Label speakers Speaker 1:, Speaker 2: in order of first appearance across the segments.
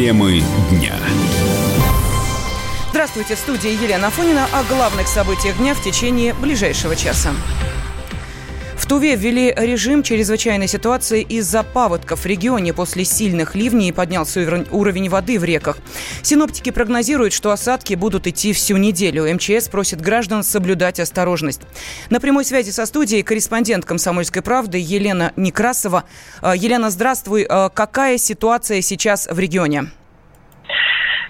Speaker 1: Темы дня.
Speaker 2: Здравствуйте, в студии Елена Афонина о главных событиях дня в течение ближайшего часа. В Туве ввели режим чрезвычайной ситуации из-за паводков. В регионе после сильных ливней поднялся уровень воды в реках. Синоптики прогнозируют, что осадки будут идти всю неделю. МЧС просит граждан соблюдать осторожность. На прямой связи со студией корреспондент «Комсомольской правды» Елена Некрасова. Э, Елена, здравствуй. Э, какая ситуация сейчас в регионе?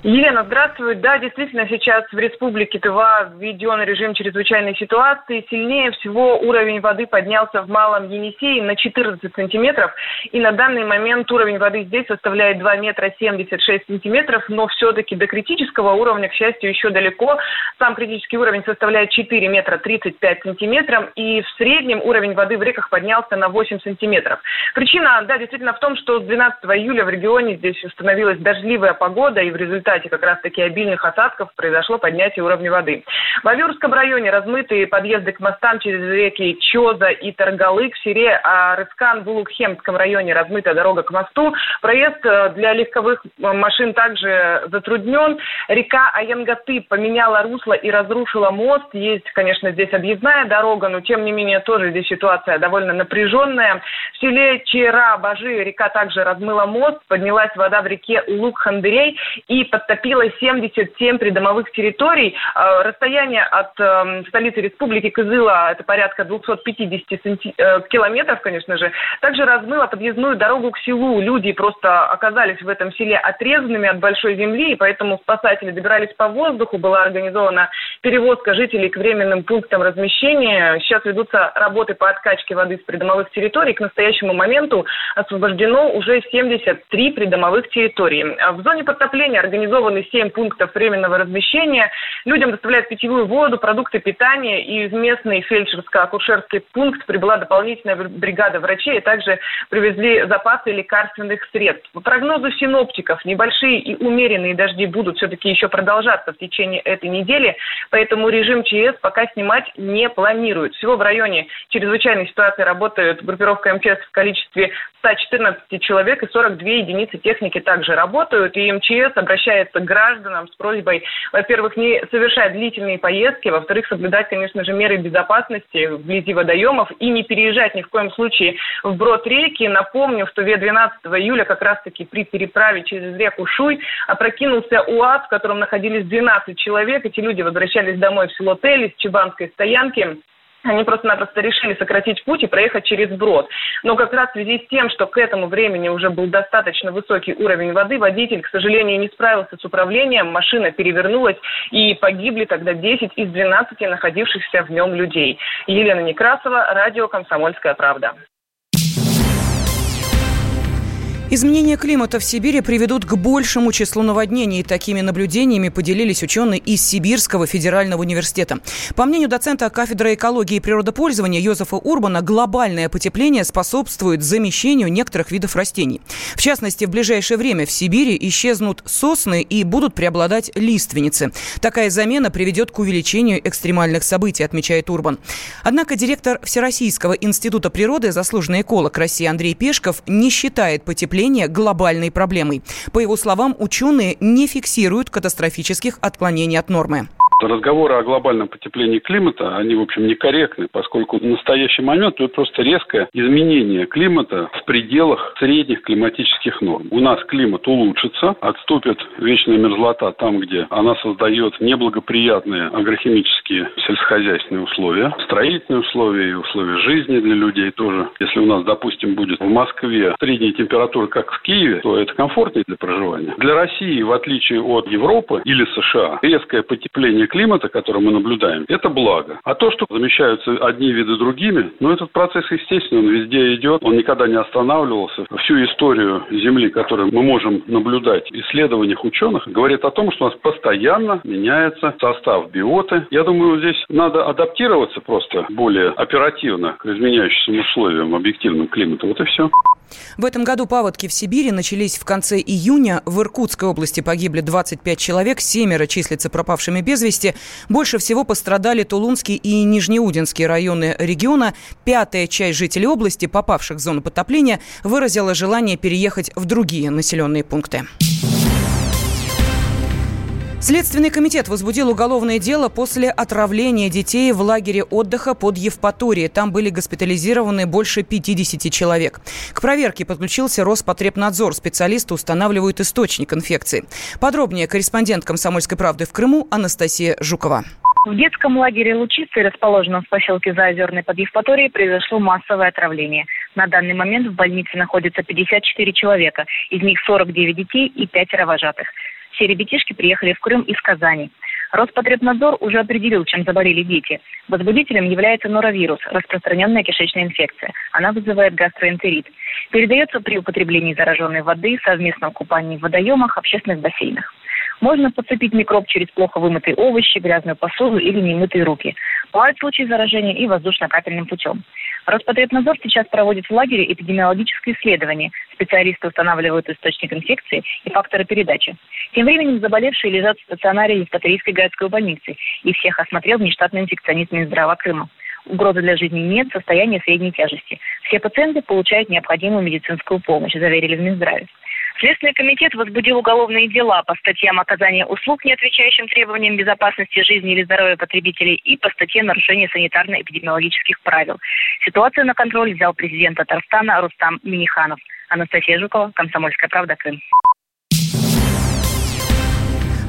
Speaker 3: Елена, здравствуй. Да, действительно, сейчас в Республике Тыва введен режим чрезвычайной ситуации. Сильнее всего уровень воды поднялся в Малом Енисее на 14 сантиметров. И на данный момент уровень воды здесь составляет 2 метра 76 сантиметров. Но все-таки до критического уровня, к счастью, еще далеко. Сам критический уровень составляет 4 метра 35 сантиметров. И в среднем уровень воды в реках поднялся на 8 сантиметров. Причина, да, действительно в том, что с 12 июля в регионе здесь установилась дождливая погода. И в результате как раз-таки обильных осадков произошло поднятие уровня воды. В Аверском районе размытые подъезды к мостам через реки Чоза и Таргалык. В Сире Рыскан, Булукхемском районе размытая дорога к мосту. Проезд э, для легковых э, машин также затруднен. Река Аянгаты поменяла русло и разрушила мост. Есть, конечно, здесь объездная дорога, но тем не менее тоже здесь ситуация довольно напряженная. В селе Чера-Бажи река также размыла мост, поднялась вода в реке Лук-Хандырей и под подтопило 77 придомовых территорий. А, расстояние от эм, столицы республики Кызыла, это порядка 250 санти... Э, километров, конечно же, также размыло подъездную дорогу к селу. Люди просто оказались в этом селе отрезанными от большой земли, и поэтому спасатели добирались по воздуху. Была организована Thema перевозка жителей к временным пунктам размещения. Сейчас ведутся работы по откачке воды с придомовых территорий. К настоящему моменту освобождено уже 73 придомовых территории. В зоне подтопления организованы организованы 7 пунктов временного размещения. Людям доставляют питьевую воду, продукты питания, и в местный фельдшерско-акушерский пункт прибыла дополнительная бригада врачей, и также привезли запасы лекарственных средств. По прогнозу синоптиков, небольшие и умеренные дожди будут все-таки еще продолжаться в течение этой недели, поэтому режим ЧС пока снимать не планирует. Всего в районе чрезвычайной ситуации работает группировка МЧС в количестве 114 человек и 42 единицы техники также работают. И МЧС обращается к гражданам с просьбой, во-первых, не совершать длительные поездки, во-вторых, соблюдать, конечно же, меры безопасности вблизи водоемов и не переезжать ни в коем случае в брод реки. Напомню, что 12 июля как раз-таки при переправе через реку Шуй опрокинулся УАЗ, в котором находились 12 человек. Эти люди возвращались домой в село Тели с Чебанской стоянки. Они просто-напросто решили сократить путь и проехать через брод. Но как раз в связи с тем, что к этому времени уже был достаточно высокий уровень воды, водитель, к сожалению, не справился с управлением, машина перевернулась и погибли тогда 10 из 12 находившихся в нем людей. Елена Некрасова, радио «Комсомольская правда».
Speaker 2: Изменения климата в Сибири приведут к большему числу наводнений. Такими наблюдениями поделились ученые из Сибирского федерального университета. По мнению доцента кафедры экологии и природопользования Йозефа Урбана, глобальное потепление способствует замещению некоторых видов растений. В частности, в ближайшее время в Сибири исчезнут сосны и будут преобладать лиственницы. Такая замена приведет к увеличению экстремальных событий, отмечает Урбан. Однако директор Всероссийского института природы, заслуженный эколог России Андрей Пешков, не считает потепление потепления глобальной проблемой. По его словам, ученые не фиксируют катастрофических отклонений от нормы.
Speaker 4: Разговоры о глобальном потеплении климата, они, в общем, некорректны, поскольку в настоящий момент это просто резкое изменение климата в пределах средних климатических норм. У нас климат улучшится, отступит вечная мерзлота там, где она создает неблагоприятные агрохимические сельскохозяйственные условия, строительные условия и условия жизни для людей тоже. Если у нас, допустим, будет в Москве средняя температура, как в Киеве, то это комфортнее для проживания. Для России, в отличие от Европы или США, резкое потепление климата, который мы наблюдаем, это благо. А то, что замещаются одни виды другими, ну, этот процесс, естественно, он везде идет, он никогда не останавливался. Всю историю Земли, которую мы можем наблюдать в исследованиях ученых, говорит о том, что у нас постоянно меняется состав биоты. Я думаю, здесь надо адаптироваться просто более оперативно к изменяющимся условиям объективным климата. Вот и все.
Speaker 2: В этом году паводки в Сибири начались в конце июня. В Иркутской области погибли 25 человек, семеро числятся пропавшими без вести. Больше всего пострадали Тулунский и Нижнеудинский районы региона. Пятая часть жителей области, попавших в зону потопления, выразила желание переехать в другие населенные пункты. Следственный комитет возбудил уголовное дело после отравления детей в лагере отдыха под Евпаторией. Там были госпитализированы больше 50 человек. К проверке подключился Роспотребнадзор. Специалисты устанавливают источник инфекции. Подробнее корреспондент «Комсомольской правды» в Крыму Анастасия Жукова.
Speaker 1: В детском лагере Лучицы, расположенном в поселке Заозерный под Евпаторией, произошло массовое отравление. На данный момент в больнице находится 54 человека, из них 49 детей и 5 вожатых. Все ребятишки приехали в Крым из Казани. Роспотребнадзор уже определил, чем заболели дети. Возбудителем является норовирус, распространенная кишечная инфекция. Она вызывает гастроэнтерит. Передается при употреблении зараженной воды, совместном купании в водоемах, общественных бассейнах. Можно подцепить микроб через плохо вымытые овощи, грязную посуду или немытые руки. Бывают случаи заражения и воздушно-капельным путем. Роспотребнадзор сейчас проводит в лагере эпидемиологическое исследование. Специалисты устанавливают источник инфекции и факторы передачи. Тем временем заболевшие лежат в стационаре Евпаторийской городской больницы. И всех осмотрел внештатный инфекционист Минздрава Крыма. Угрозы для жизни нет, состояние средней тяжести. Все пациенты получают необходимую медицинскую помощь, заверили в Минздраве. Следственный комитет возбудил уголовные дела по статьям оказания услуг, не отвечающим требованиям безопасности жизни или здоровья потребителей, и по статье нарушения санитарно-эпидемиологических правил. Ситуацию на контроль взял президент Татарстана Рустам Миниханов. Анастасия Жукова, Комсомольская правда, Крым.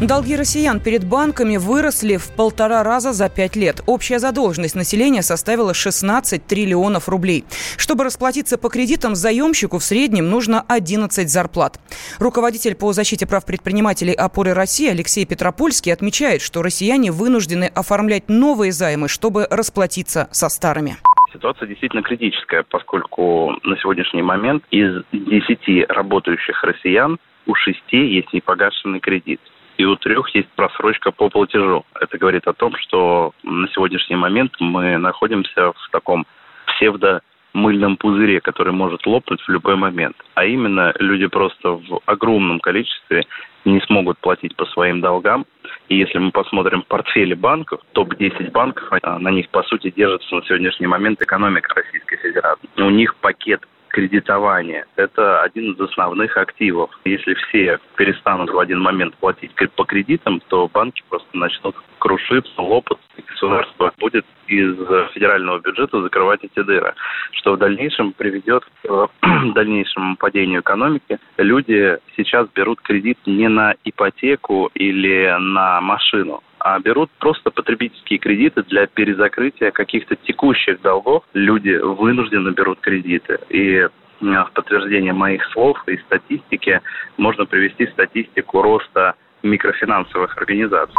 Speaker 2: Долги россиян перед банками выросли в полтора раза за пять лет. Общая задолженность населения составила 16 триллионов рублей. Чтобы расплатиться по кредитам, заемщику в среднем нужно 11 зарплат. Руководитель по защите прав предпринимателей «Опоры России» Алексей Петропольский отмечает, что россияне вынуждены оформлять новые займы, чтобы расплатиться со старыми.
Speaker 5: Ситуация действительно критическая, поскольку на сегодняшний момент из 10 работающих россиян у шести есть непогашенный кредит и у трех есть просрочка по платежу. Это говорит о том, что на сегодняшний момент мы находимся в таком псевдо мыльном пузыре, который может лопнуть в любой момент. А именно, люди просто в огромном количестве не смогут платить по своим долгам. И если мы посмотрим портфели банков, топ-10 банков, а на них, по сути, держится на сегодняшний момент экономика Российской Федерации. У них пакет кредитование. Это один из основных активов. Если все перестанут в один момент платить по кредитам, то банки просто начнут крушиться, лопаться, и государство будет из федерального бюджета закрывать эти дыры, что в дальнейшем приведет к дальнейшему падению экономики. Люди сейчас берут кредит не на ипотеку или на машину, а берут просто потребительские кредиты для перезакрытия каких-то текущих долгов. Люди вынуждены берут кредиты. И в подтверждение моих слов и статистики можно привести статистику роста микрофинансовых организаций.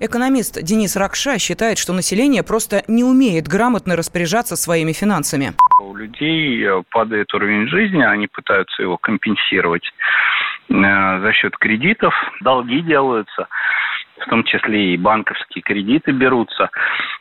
Speaker 2: Экономист Денис Ракша считает, что население просто не умеет грамотно распоряжаться своими финансами.
Speaker 6: У людей э, падает уровень жизни, они пытаются его компенсировать э, за счет кредитов, долги делаются в том числе и банковские кредиты берутся,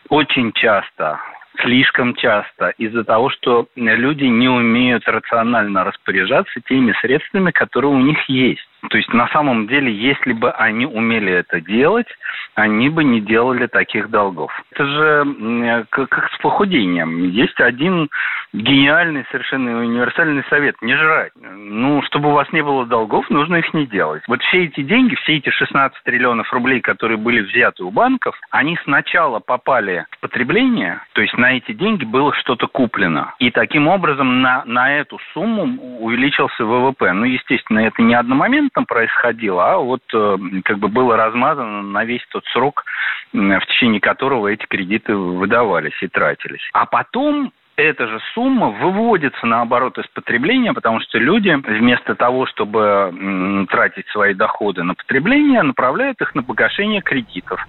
Speaker 6: очень часто слишком часто из-за того, что люди не умеют рационально распоряжаться теми средствами, которые у них есть. То есть на самом деле, если бы они умели это делать, они бы не делали таких долгов. Это же как с похудением. Есть один гениальный, совершенно универсальный совет – не жрать. Ну, чтобы у вас не было долгов, нужно их не делать. Вот все эти деньги, все эти 16 триллионов рублей, которые были взяты у банков, они сначала попали в потребление, то есть на эти деньги было что-то куплено. И таким образом на, на эту сумму увеличился ВВП. Ну, естественно, это не одномоментно происходило, а вот э, как бы было размазано на весь тот срок, в течение которого эти кредиты выдавались и тратились. А потом эта же сумма выводится наоборот из потребления, потому что люди вместо того, чтобы тратить свои доходы на потребление, направляют их на погашение кредитов.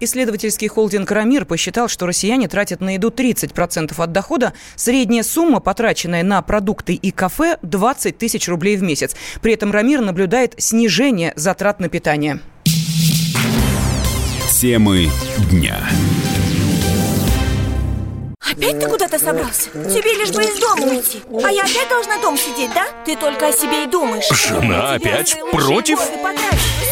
Speaker 2: Исследовательский холдинг «Рамир» посчитал, что россияне тратят на еду 30% от дохода. Средняя сумма, потраченная на продукты и кафе, 20 тысяч рублей в месяц. При этом «Рамир» наблюдает снижение затрат на питание.
Speaker 7: Темы дня.
Speaker 8: Опять ты куда-то собрался? Тебе лишь бы из дома уйти А я опять должна дома сидеть, да? Ты только о себе и думаешь
Speaker 7: Жена опять против?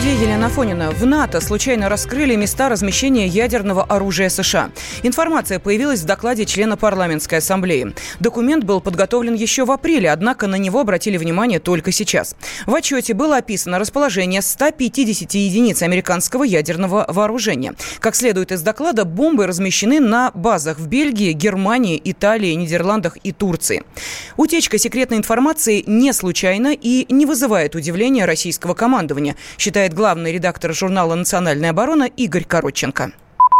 Speaker 2: студии Елена Фонина. В НАТО случайно раскрыли места размещения ядерного оружия США. Информация появилась в докладе члена парламентской ассамблеи. Документ был подготовлен еще в апреле, однако на него обратили внимание только сейчас. В отчете было описано расположение 150 единиц американского ядерного вооружения. Как следует из доклада, бомбы размещены на базах в Бельгии, Германии, Италии, Нидерландах и Турции. Утечка секретной информации не случайна и не вызывает удивления российского командования, считает главный редактор журнала «Национальная оборона» Игорь Коротченко.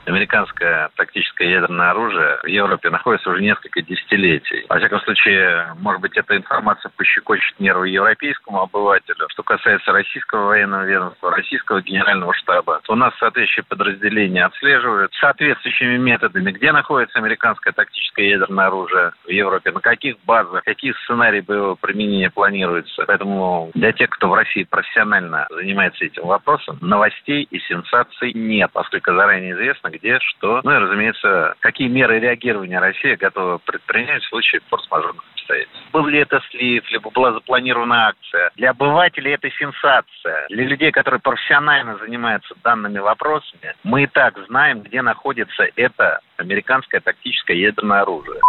Speaker 9: Американское тактическое ядерное оружие в Европе находится уже несколько десятилетий. Во всяком случае, может быть, эта информация пощекочет нервы европейскому обывателю. Что касается российского военного ведомства, российского генерального штаба, то у нас соответствующие подразделения отслеживают соответствующими методами, где находится американское тактическое ядерное оружие в Европе, на каких базах, какие сценарии боевого применения планируются. Поэтому для тех, кто в России профессионально занимается этим вопросом, новостей и сенсаций нет, поскольку заранее известно, где, что. Ну и, разумеется, какие меры реагирования Россия готова предпринять в случае форс-мажорных обстоятельств. Был ли это слив, либо была запланирована акция. Для обывателей это сенсация. Для людей, которые профессионально занимаются данными вопросами, мы и так знаем, где находится это американское тактическое ядерное оружие.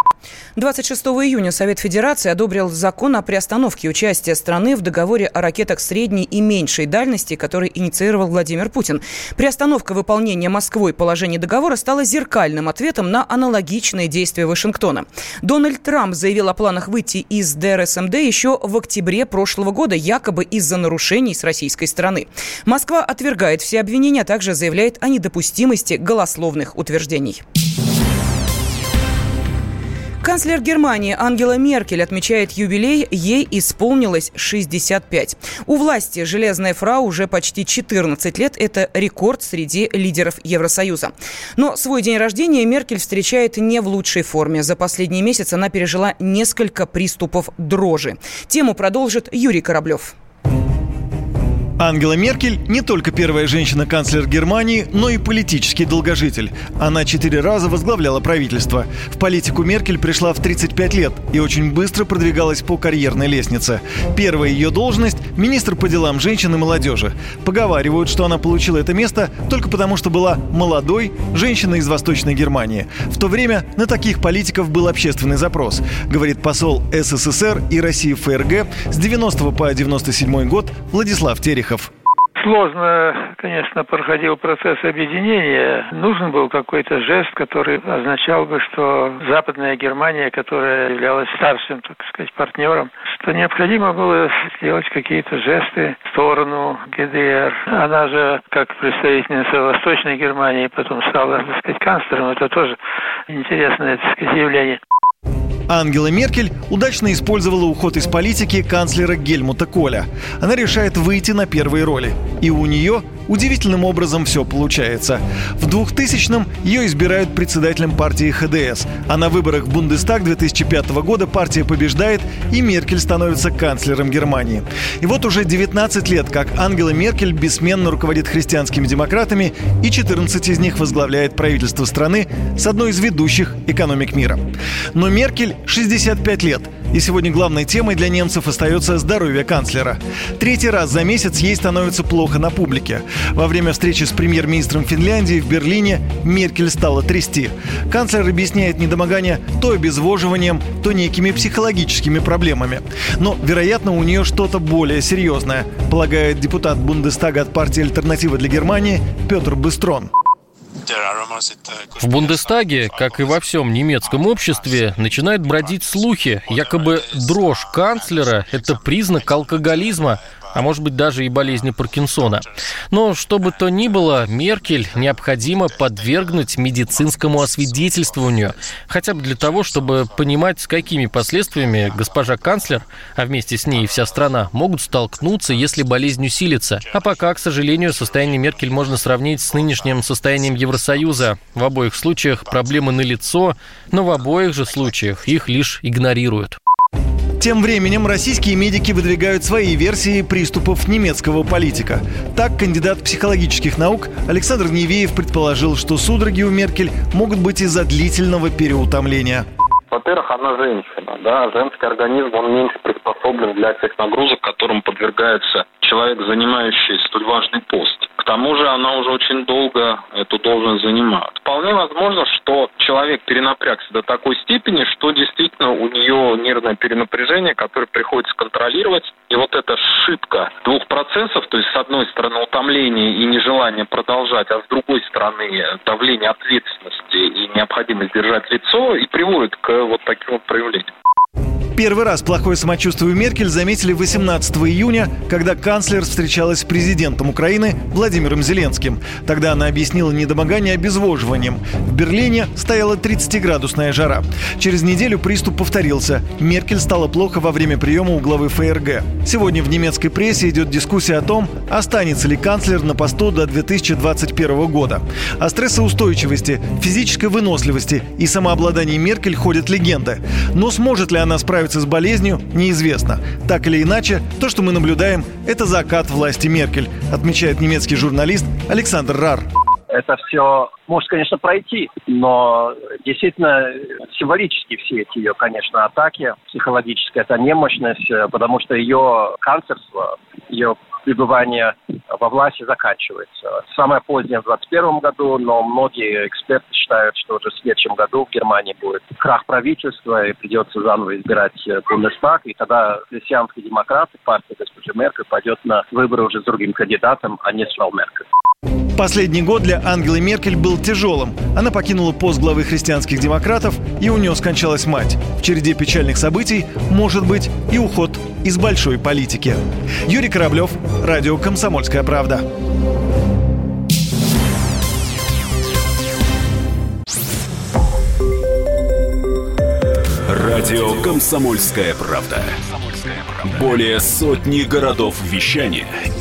Speaker 2: 26 июня Совет Федерации одобрил закон о приостановке участия страны в договоре о ракетах средней и меньшей дальности, который инициировал Владимир Путин. Приостановка выполнения Москвой положений договора стала зеркальным ответом на аналогичные действия Вашингтона. Дональд Трамп заявил о планах выйти из ДРСМД еще в октябре прошлого года, якобы из-за нарушений с российской стороны. Москва отвергает все обвинения, а также заявляет о недопустимости голословных утверждений. Канцлер Германии Ангела Меркель отмечает юбилей, ей исполнилось 65. У власти железная фрау уже почти 14 лет. Это рекорд среди лидеров Евросоюза. Но свой день рождения Меркель встречает не в лучшей форме. За последний месяц она пережила несколько приступов дрожи. Тему продолжит Юрий Кораблев.
Speaker 10: Ангела Меркель не только первая женщина-канцлер Германии, но и политический долгожитель. Она четыре раза возглавляла правительство. В политику Меркель пришла в 35 лет и очень быстро продвигалась по карьерной лестнице. Первая ее должность – министр по делам женщин и молодежи. Поговаривают, что она получила это место только потому, что была молодой женщиной из Восточной Германии. В то время на таких политиков был общественный запрос, говорит посол СССР и России ФРГ с 90 по 97 год Владислав Терех. Терехов.
Speaker 11: Сложно, конечно, проходил процесс объединения. Нужен был какой-то жест, который означал бы, что Западная Германия, которая являлась старшим, так сказать, партнером, что необходимо было сделать какие-то жесты в сторону ГДР. Она же, как представительница Восточной Германии, потом стала, так сказать, канцлером. Это тоже интересное, так сказать, явление.
Speaker 10: Ангела Меркель удачно использовала уход из политики канцлера Гельмута Коля. Она решает выйти на первые роли. И у нее удивительным образом все получается. В 2000-м ее избирают председателем партии ХДС, а на выборах в Бундестаг 2005 года партия побеждает, и Меркель становится канцлером Германии. И вот уже 19 лет, как Ангела Меркель бессменно руководит христианскими демократами, и 14 из них возглавляет правительство страны с одной из ведущих экономик мира. Но Меркель 65 лет – и сегодня главной темой для немцев остается здоровье канцлера. Третий раз за месяц ей становится плохо на публике. Во время встречи с премьер-министром Финляндии в Берлине Меркель стала трясти. Канцлер объясняет недомогание то обезвоживанием, то некими психологическими проблемами. Но, вероятно, у нее что-то более серьезное, полагает депутат Бундестага от партии «Альтернатива для Германии» Петр Быстрон.
Speaker 12: В Бундестаге, как и во всем немецком обществе, начинают бродить слухи, якобы дрожь канцлера – это признак алкоголизма,
Speaker 11: а может быть даже и болезни Паркинсона. Но что бы то ни было, Меркель необходимо подвергнуть медицинскому освидетельствованию, хотя бы для того, чтобы понимать, с какими последствиями госпожа канцлер, а вместе с ней и вся страна, могут столкнуться, если болезнь усилится. А пока, к сожалению, состояние Меркель можно сравнить с нынешним состоянием Евросоюза. В обоих случаях проблемы налицо, но в обоих же случаях их лишь игнорируют.
Speaker 10: Тем временем российские медики выдвигают свои версии приступов немецкого политика. Так, кандидат психологических наук Александр Невеев предположил, что судороги у Меркель могут быть из-за длительного переутомления.
Speaker 13: Во-первых, она женщина, да, женский организм, он меньше приспособлен для тех нагрузок, которым подвергается человек, занимающий столь важный пост. К тому же она уже очень долго эту должность занимает. Вполне возможно, что человек перенапрягся до такой степени, что действительно у нее нервное перенапряжение, которое приходится контролировать. И вот эта ошибка двух процессов, то есть с одной стороны утомление и нежелание продолжать, а с другой стороны давление ответственности и необходимость держать лицо, и приводит к вот таким вот проявлениям.
Speaker 10: Первый раз плохое самочувствие Меркель заметили 18 июня, когда канцлер встречалась с президентом Украины Владимиром Зеленским. Тогда она объяснила недомогание обезвоживанием. В Берлине стояла 30-градусная жара. Через неделю приступ повторился. Меркель стало плохо во время приема у главы ФРГ. Сегодня в немецкой прессе идет дискуссия о том, останется ли канцлер на посту до 2021 года. О стрессоустойчивости, физической выносливости и самообладании Меркель ходят легенды. Но сможет ли она справиться с болезнью, неизвестно. Так или иначе, то, что мы наблюдаем, это закат власти Меркель, отмечает немецкий журналист Александр Рар
Speaker 14: это все может, конечно, пройти, но действительно символически все эти ее, конечно, атаки, психологическая эта немощность, потому что ее канцерство, ее пребывание во власти заканчивается. Самое позднее в 2021 году, но многие эксперты считают, что уже в следующем году в Германии будет крах правительства и придется заново избирать э, Бундестаг, и тогда христианские демократы, партия госпожи Меркель, пойдет на выборы уже с другим кандидатом, а не с Фрау Меркель.
Speaker 10: Последний год для Ангелы Меркель был тяжелым. Она покинула пост главы христианских демократов, и у нее скончалась мать. В череде печальных событий может быть и уход из большой политики. Юрий Кораблев, Радио «Комсомольская правда».
Speaker 7: Радио «Комсомольская правда». Более сотни городов вещания –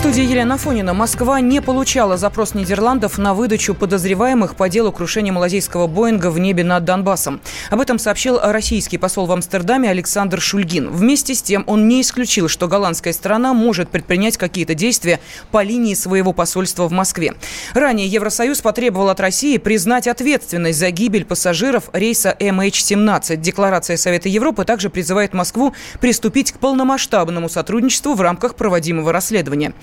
Speaker 2: студии Елена Фонина. Москва не получала запрос Нидерландов на выдачу подозреваемых по делу крушения малазийского Боинга в небе над Донбассом. Об этом сообщил российский посол в Амстердаме Александр Шульгин. Вместе с тем он не исключил, что голландская сторона может предпринять какие-то действия по линии своего посольства в Москве. Ранее Евросоюз потребовал от России признать ответственность за гибель пассажиров рейса MH17. Декларация Совета Европы также призывает Москву приступить к полномасштабному сотрудничеству в рамках проводимого расследования.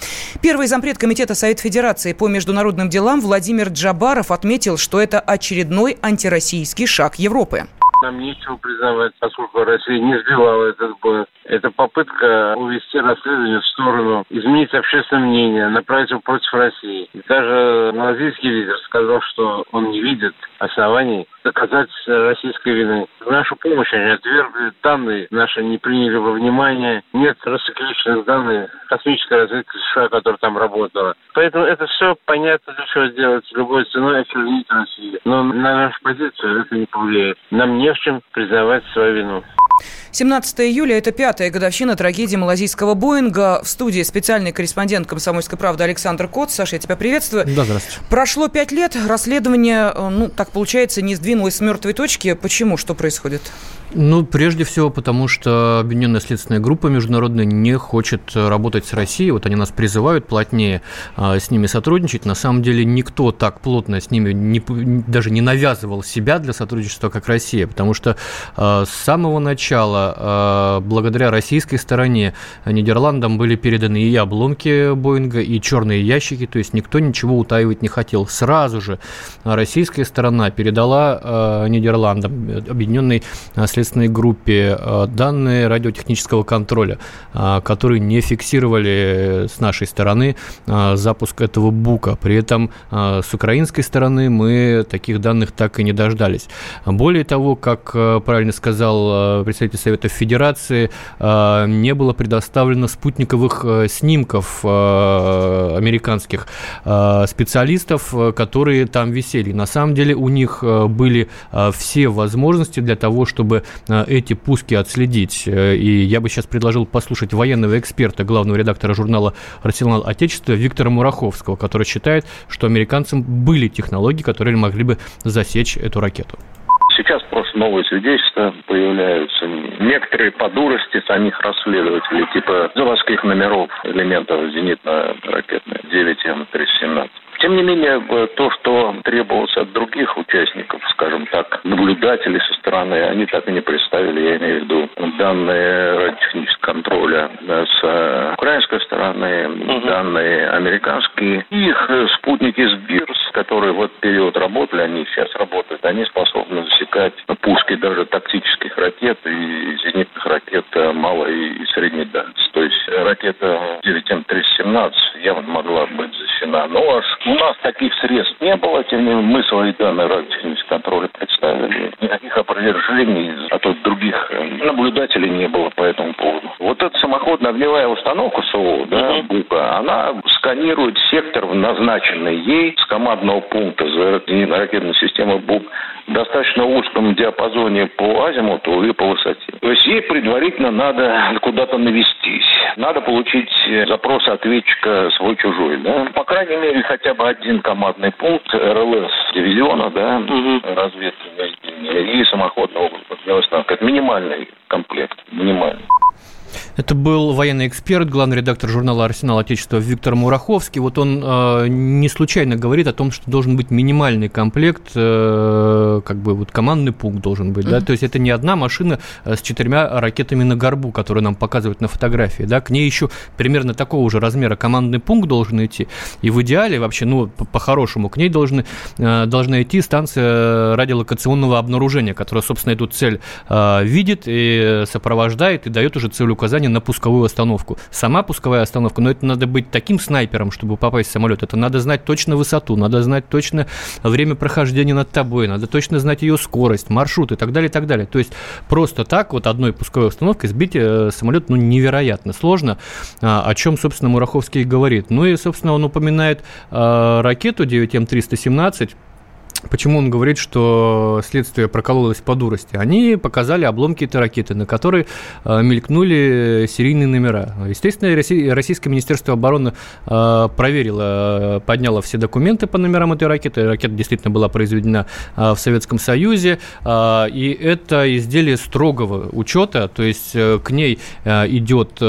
Speaker 2: Первый зампред Комитета Совет Федерации по международным делам Владимир Джабаров отметил, что это очередной антироссийский шаг Европы.
Speaker 15: Нам нечего признавать, поскольку Россия не сбивала этот бой. Это попытка увести расследование в сторону, изменить общественное мнение, направить его против России. И даже малазийский лидер сказал, что он не видит оснований доказать российской вины. Нашу помощь они отвергли, данные наши не приняли во внимание. Нет рассекреченных данных космической разведки США, которая там работала. Поэтому это все понятно, для чего сделать любой ценой очернить Россию. Но на нашу позицию это не повлияет. Нам не в чем признавать свою вину.
Speaker 2: 17 июля – это пятая годовщина трагедии малазийского Боинга. В студии специальный корреспондент «Комсомольской правды» Александр Кот. Саша, я тебя приветствую.
Speaker 16: Да, здравствуйте.
Speaker 2: Прошло пять лет, расследование, э, ну, так получается, не сдвинулось с мертвой точки. Почему? Что происходит?
Speaker 16: Ну, прежде всего, потому что Объединенная следственная группа международная не хочет работать с Россией. Вот они нас призывают плотнее а, с ними сотрудничать. На самом деле никто так плотно с ними не, даже не навязывал себя для сотрудничества, как Россия. Потому что а, с самого начала благодаря российской стороне Нидерландам были переданы и обломки Боинга, и черные ящики, то есть никто ничего утаивать не хотел. Сразу же российская сторона передала Нидерландам, объединенной следственной группе, данные радиотехнического контроля, которые не фиксировали с нашей стороны запуск этого бука. При этом с украинской стороны мы таких данных так и не дождались. Более того, как э, правильно сказал э, представитель Совета Федерации, э, не было предоставлено спутниковых снимков американских специалистов, которые там висели. На самом деле у них были все возможности для того, чтобы эти пуски отследить. И я бы сейчас предложил послушать военного эксперта, главного редактора журнала «Арсенал Отечества» Виктора Мураховского, который считает, что американцам были технологии, которые могли бы засечь эту ракету.
Speaker 17: Сейчас просто новые свидетельства появляются. Некоторые по дурости самих расследователей, типа заводских номеров элементов зенитно-ракетной 9М317. Тем не менее, то, что требовалось от других участников, скажем так, наблюдателей со стороны, они так и не представили, я имею в виду данные радиотехнического контроля с э, украинской стороны, угу. данные американские. Их э, спутники СБИРС, которые в этот период работали, они сейчас работают, они способны засекать пушки даже тактических ракет и зенитных ракет малой и средней дальности. То есть ракета 9М317 явно могла быть засечена. Но аж у нас таких средств не было, тем не менее мы свои данные радиотехнического контроля представили. Никаких опровержений от других э, наблюдателей не было по этому поводу. Вот эта самоходная огневая установка СО, да, БУКа, она сканирует сектор, назначенный ей с командного пункта зенитно-ракетной системы БУК в достаточно узком диапазоне по азимуту и по высоте. То есть ей предварительно надо куда-то навестись. Надо получить запрос ответчика свой-чужой. Да? По крайней мере, хотя бы один командный пункт РЛС дивизиона, да, угу. разведки и самоходного опыта. Это минимальный комплект, минимальный.
Speaker 16: Это был военный эксперт, главный редактор журнала «Арсенал Отечества» Виктор Мураховский. Вот он э, не случайно говорит о том, что должен быть минимальный комплект, э, как бы вот командный пункт должен быть, mm-hmm. да, то есть это не одна машина э, с четырьмя ракетами на горбу, которую нам показывают на фотографии, да, к ней еще примерно такого же размера командный пункт должен идти, и в идеале вообще, ну, по-хорошему, к ней должны, э, должна идти станция радиолокационного обнаружения, которая, собственно, эту цель э, видит и сопровождает и дает уже цель указания на пусковую остановку. Сама пусковая остановка, но это надо быть таким снайпером, чтобы попасть в самолет. Это надо знать точно высоту, надо знать точно время прохождения над тобой, надо точно знать ее скорость, маршрут и так далее, и так далее. То есть просто так вот одной пусковой установкой сбить э, самолет ну, невероятно сложно, а, о чем, собственно, Мураховский говорит. Ну и, собственно, он упоминает э, ракету 9М317, Почему он говорит, что следствие прокололось по дурости? Они показали обломки этой ракеты, на которой э, мелькнули серийные номера. Естественно, Российское Министерство обороны э, проверило, подняло все документы по номерам этой ракеты. Ракета действительно была произведена э, в Советском Союзе. И это изделие строгого учета, то есть к ней идет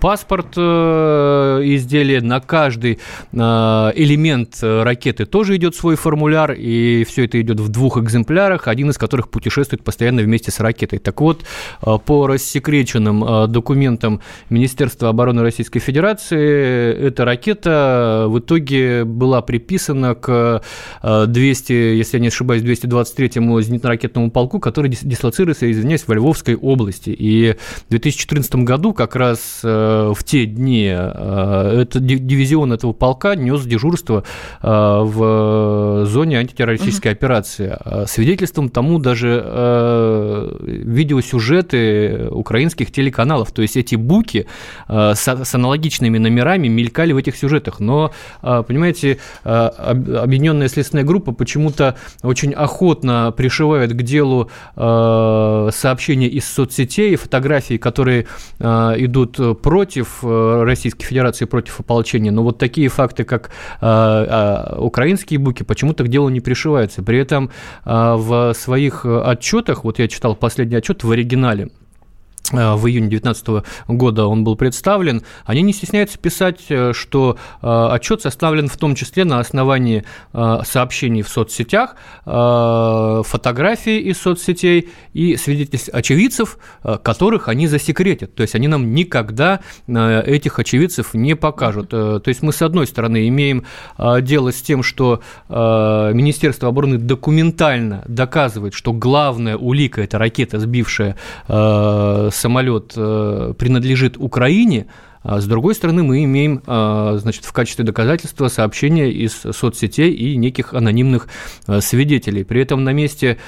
Speaker 16: паспорт изделия, на каждый элемент ракеты тоже идет свой формуляр, и все это идет в двух экземплярах, один из которых путешествует постоянно вместе с ракетой. Так вот, э, по рассекреченным э, документам Министерства обороны Российской Федерации, эта ракета в итоге была приписана к 200, э, если я не ошибаюсь, 223-му зенитно-ракетному полку, который дислоцируется, извиняюсь, во Львовской области. И в 2014 году, как раз в те дни, этот дивизион этого полка нес дежурство в зоне антитеррористической антитеррористической угу. операции. А свидетельством тому даже э, видеосюжеты украинских телеканалов. То есть эти буки э, с, с аналогичными номерами мелькали в этих сюжетах. Но, э, понимаете, э, объединенная следственная группа почему-то очень охотно пришивает к делу э, сообщения из соцсетей, фотографии, которые э, идут против э, Российской Федерации, против ополчения. Но вот такие факты, как э, э, украинские буки, почему-то к делу не пришивают раскрывается. При этом а, в своих отчетах, вот я читал последний отчет в оригинале, в июне 2019 года он был представлен, они не стесняются писать, что отчет составлен в том числе на основании сообщений в соцсетях, фотографий из соцсетей и свидетельств очевидцев, которых они засекретят. То есть они нам никогда этих очевидцев не покажут. То есть мы, с одной стороны, имеем дело с тем, что Министерство обороны документально доказывает, что главная улика – это ракета, сбившая самолет э, принадлежит Украине, а с другой стороны, мы имеем а, значит, в качестве доказательства сообщения из соцсетей и неких анонимных а, свидетелей. При этом на месте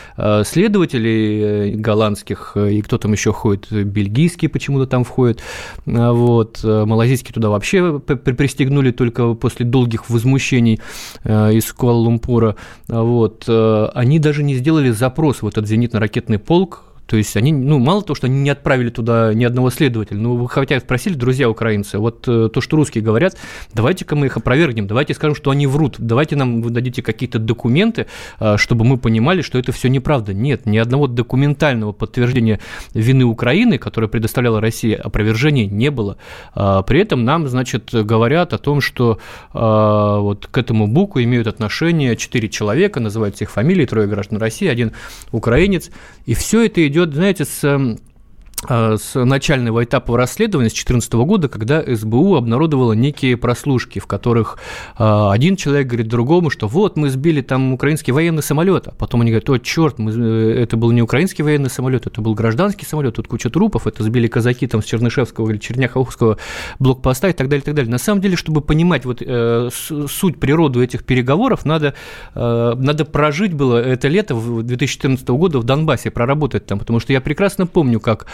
Speaker 16: следователей э, голландских, э, и кто там еще ходит, бельгийский почему-то там входит, вот, малазийский туда вообще пристегнули только после долгих возмущений из Куала-Лумпура, вот, они даже не сделали запрос в этот зенитно-ракетный полк, то есть они, ну, мало того, что они не отправили туда ни одного следователя, ну, хотя спросили, друзья украинцы, вот э, то, что русские говорят, давайте-ка мы их опровергнем, давайте скажем, что они врут, давайте нам вы дадите какие-то документы, э, чтобы мы понимали, что это все неправда. Нет, ни одного документального подтверждения вины Украины, которое предоставляла Россия, опровержения не было. А, при этом нам, значит, говорят о том, что а, вот к этому буку имеют отношение четыре человека, называются их фамилии, трое граждан России, один украинец, и все это идет идет, знаете, с эм, с начального этапа расследования с 2014 года, когда СБУ обнародовала некие прослушки, в которых э, один человек говорит другому, что вот мы сбили там украинский военный самолет, а потом они говорят, о, черт, мы, э, это был не украинский военный самолет, это был гражданский самолет, тут куча трупов, это сбили казаки там с Чернышевского или Черняховского блокпоста и так далее, и так далее. На самом деле, чтобы понимать вот э, суть, природу этих переговоров, надо, э, надо прожить было это лето 2014 года в Донбассе, проработать там, потому что я прекрасно помню, как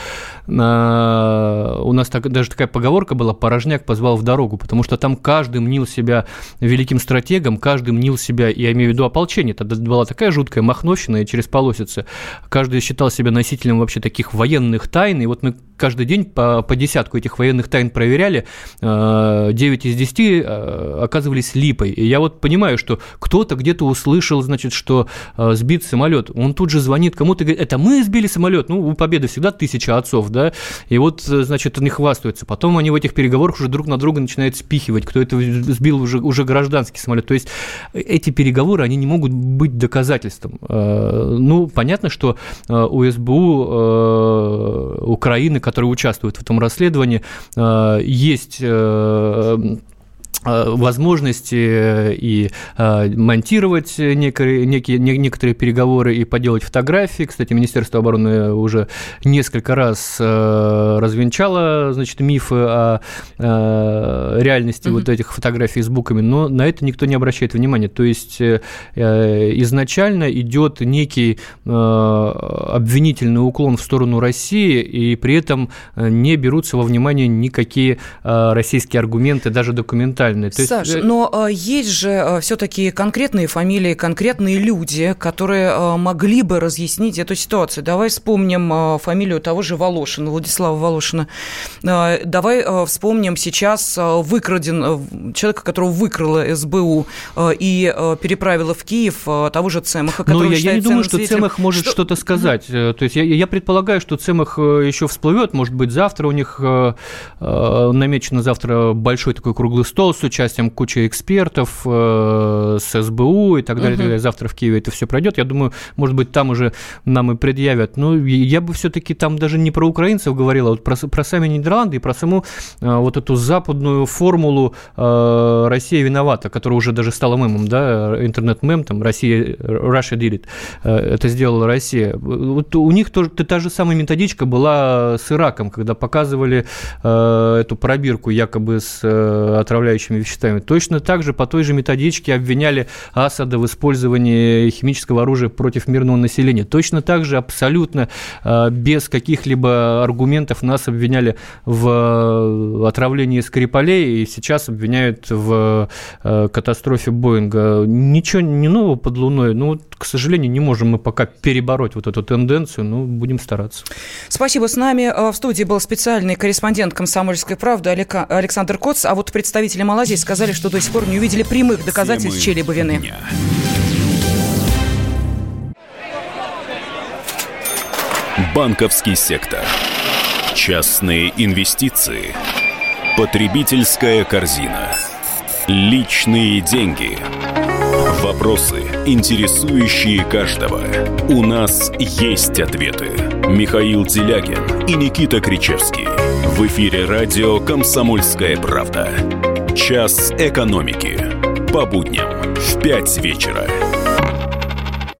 Speaker 16: у нас так, даже такая поговорка была «порожняк позвал в дорогу», потому что там каждый мнил себя великим стратегом, каждый мнил себя, я имею в виду ополчение, тогда была такая жуткая махновщина через полосицы, каждый считал себя носителем вообще таких военных тайн, и вот мы каждый день по, по десятку этих военных тайн проверяли, 9 из 10 оказывались липой. И я вот понимаю, что кто-то где-то услышал, значит, что сбит самолет, он тут же звонит кому-то и говорит, это мы сбили самолет, ну, у Победы всегда тысяча отцов, да, и вот, э, значит, они хвастаются. Потом они в этих переговорах уже друг на друга начинают спихивать, кто это сбил уже, уже гражданский самолет. То есть эти переговоры, они не могут быть доказательством. Э, ну, понятно, что э, у СБУ Украины, которые участвуют в этом расследовании, есть Э, возможности э, и э, монтировать некие, некие, некоторые переговоры и поделать фотографии. Кстати, Министерство обороны уже несколько раз развенчало значит, мифы о реальности mm-hmm. вот этих фотографий с буквами, но на это никто не обращает внимания. То есть изначально идет некий обвинительный уклон в сторону России, и при этом не берутся во внимание никакие российские аргументы, даже документальные реальные.
Speaker 2: То Саш, есть... Э, но э, есть же э, все-таки конкретные фамилии, конкретные люди, которые могли бы разъяснить эту ситуацию. Давай вспомним фамилию того же Волошина, Владислава Волошина. Давай вспомним сейчас выкраден, человека, которого выкрала СБУ и переправила в Киев того же Цемаха,
Speaker 16: который Но я, я не думаю, что Цемах может что... что-то сказать. То есть я, я предполагаю, что Цемах еще всплывет, может быть, завтра у них намечено завтра большой такой круглый стол с участием кучи экспертов, э, с СБУ и так далее, угу. так далее. Завтра в Киеве это все пройдет. Я думаю, может быть, там уже нам и предъявят. Но я бы все-таки там даже не про украинцев говорил, а вот про, про сами Нидерланды и про саму э, вот эту западную формулу э, «Россия виновата», которая уже даже стала мемом, да, интернет-мем, там «Россия, Russia did it», это сделала Россия. Вот у них тоже та же самая методичка была с Ираком, когда показывали эту пробирку якобы с отравляющими наркотическими веществами. Точно так же по той же методичке обвиняли Асада в использовании химического оружия против мирного населения. Точно так же абсолютно а, без каких-либо аргументов нас обвиняли в э, отравлении Скрипалей и сейчас обвиняют в э, катастрофе Боинга. Ничего не нового под луной. Ну, к сожалению, не можем мы пока перебороть вот эту тенденцию, но будем стараться.
Speaker 2: Спасибо. С нами э, в студии был специальный корреспондент «Комсомольской правды» Александр Коц, а вот представители Малайзии Малайзии сказали, что до сих пор не увидели прямых доказательств чьей-либо вины. Дня.
Speaker 7: Банковский сектор. Частные инвестиции. Потребительская корзина. Личные деньги. Вопросы, интересующие каждого. У нас есть ответы. Михаил Делягин и Никита Кричевский. В эфире радио «Комсомольская правда». Час экономики. По будням в 5 вечера.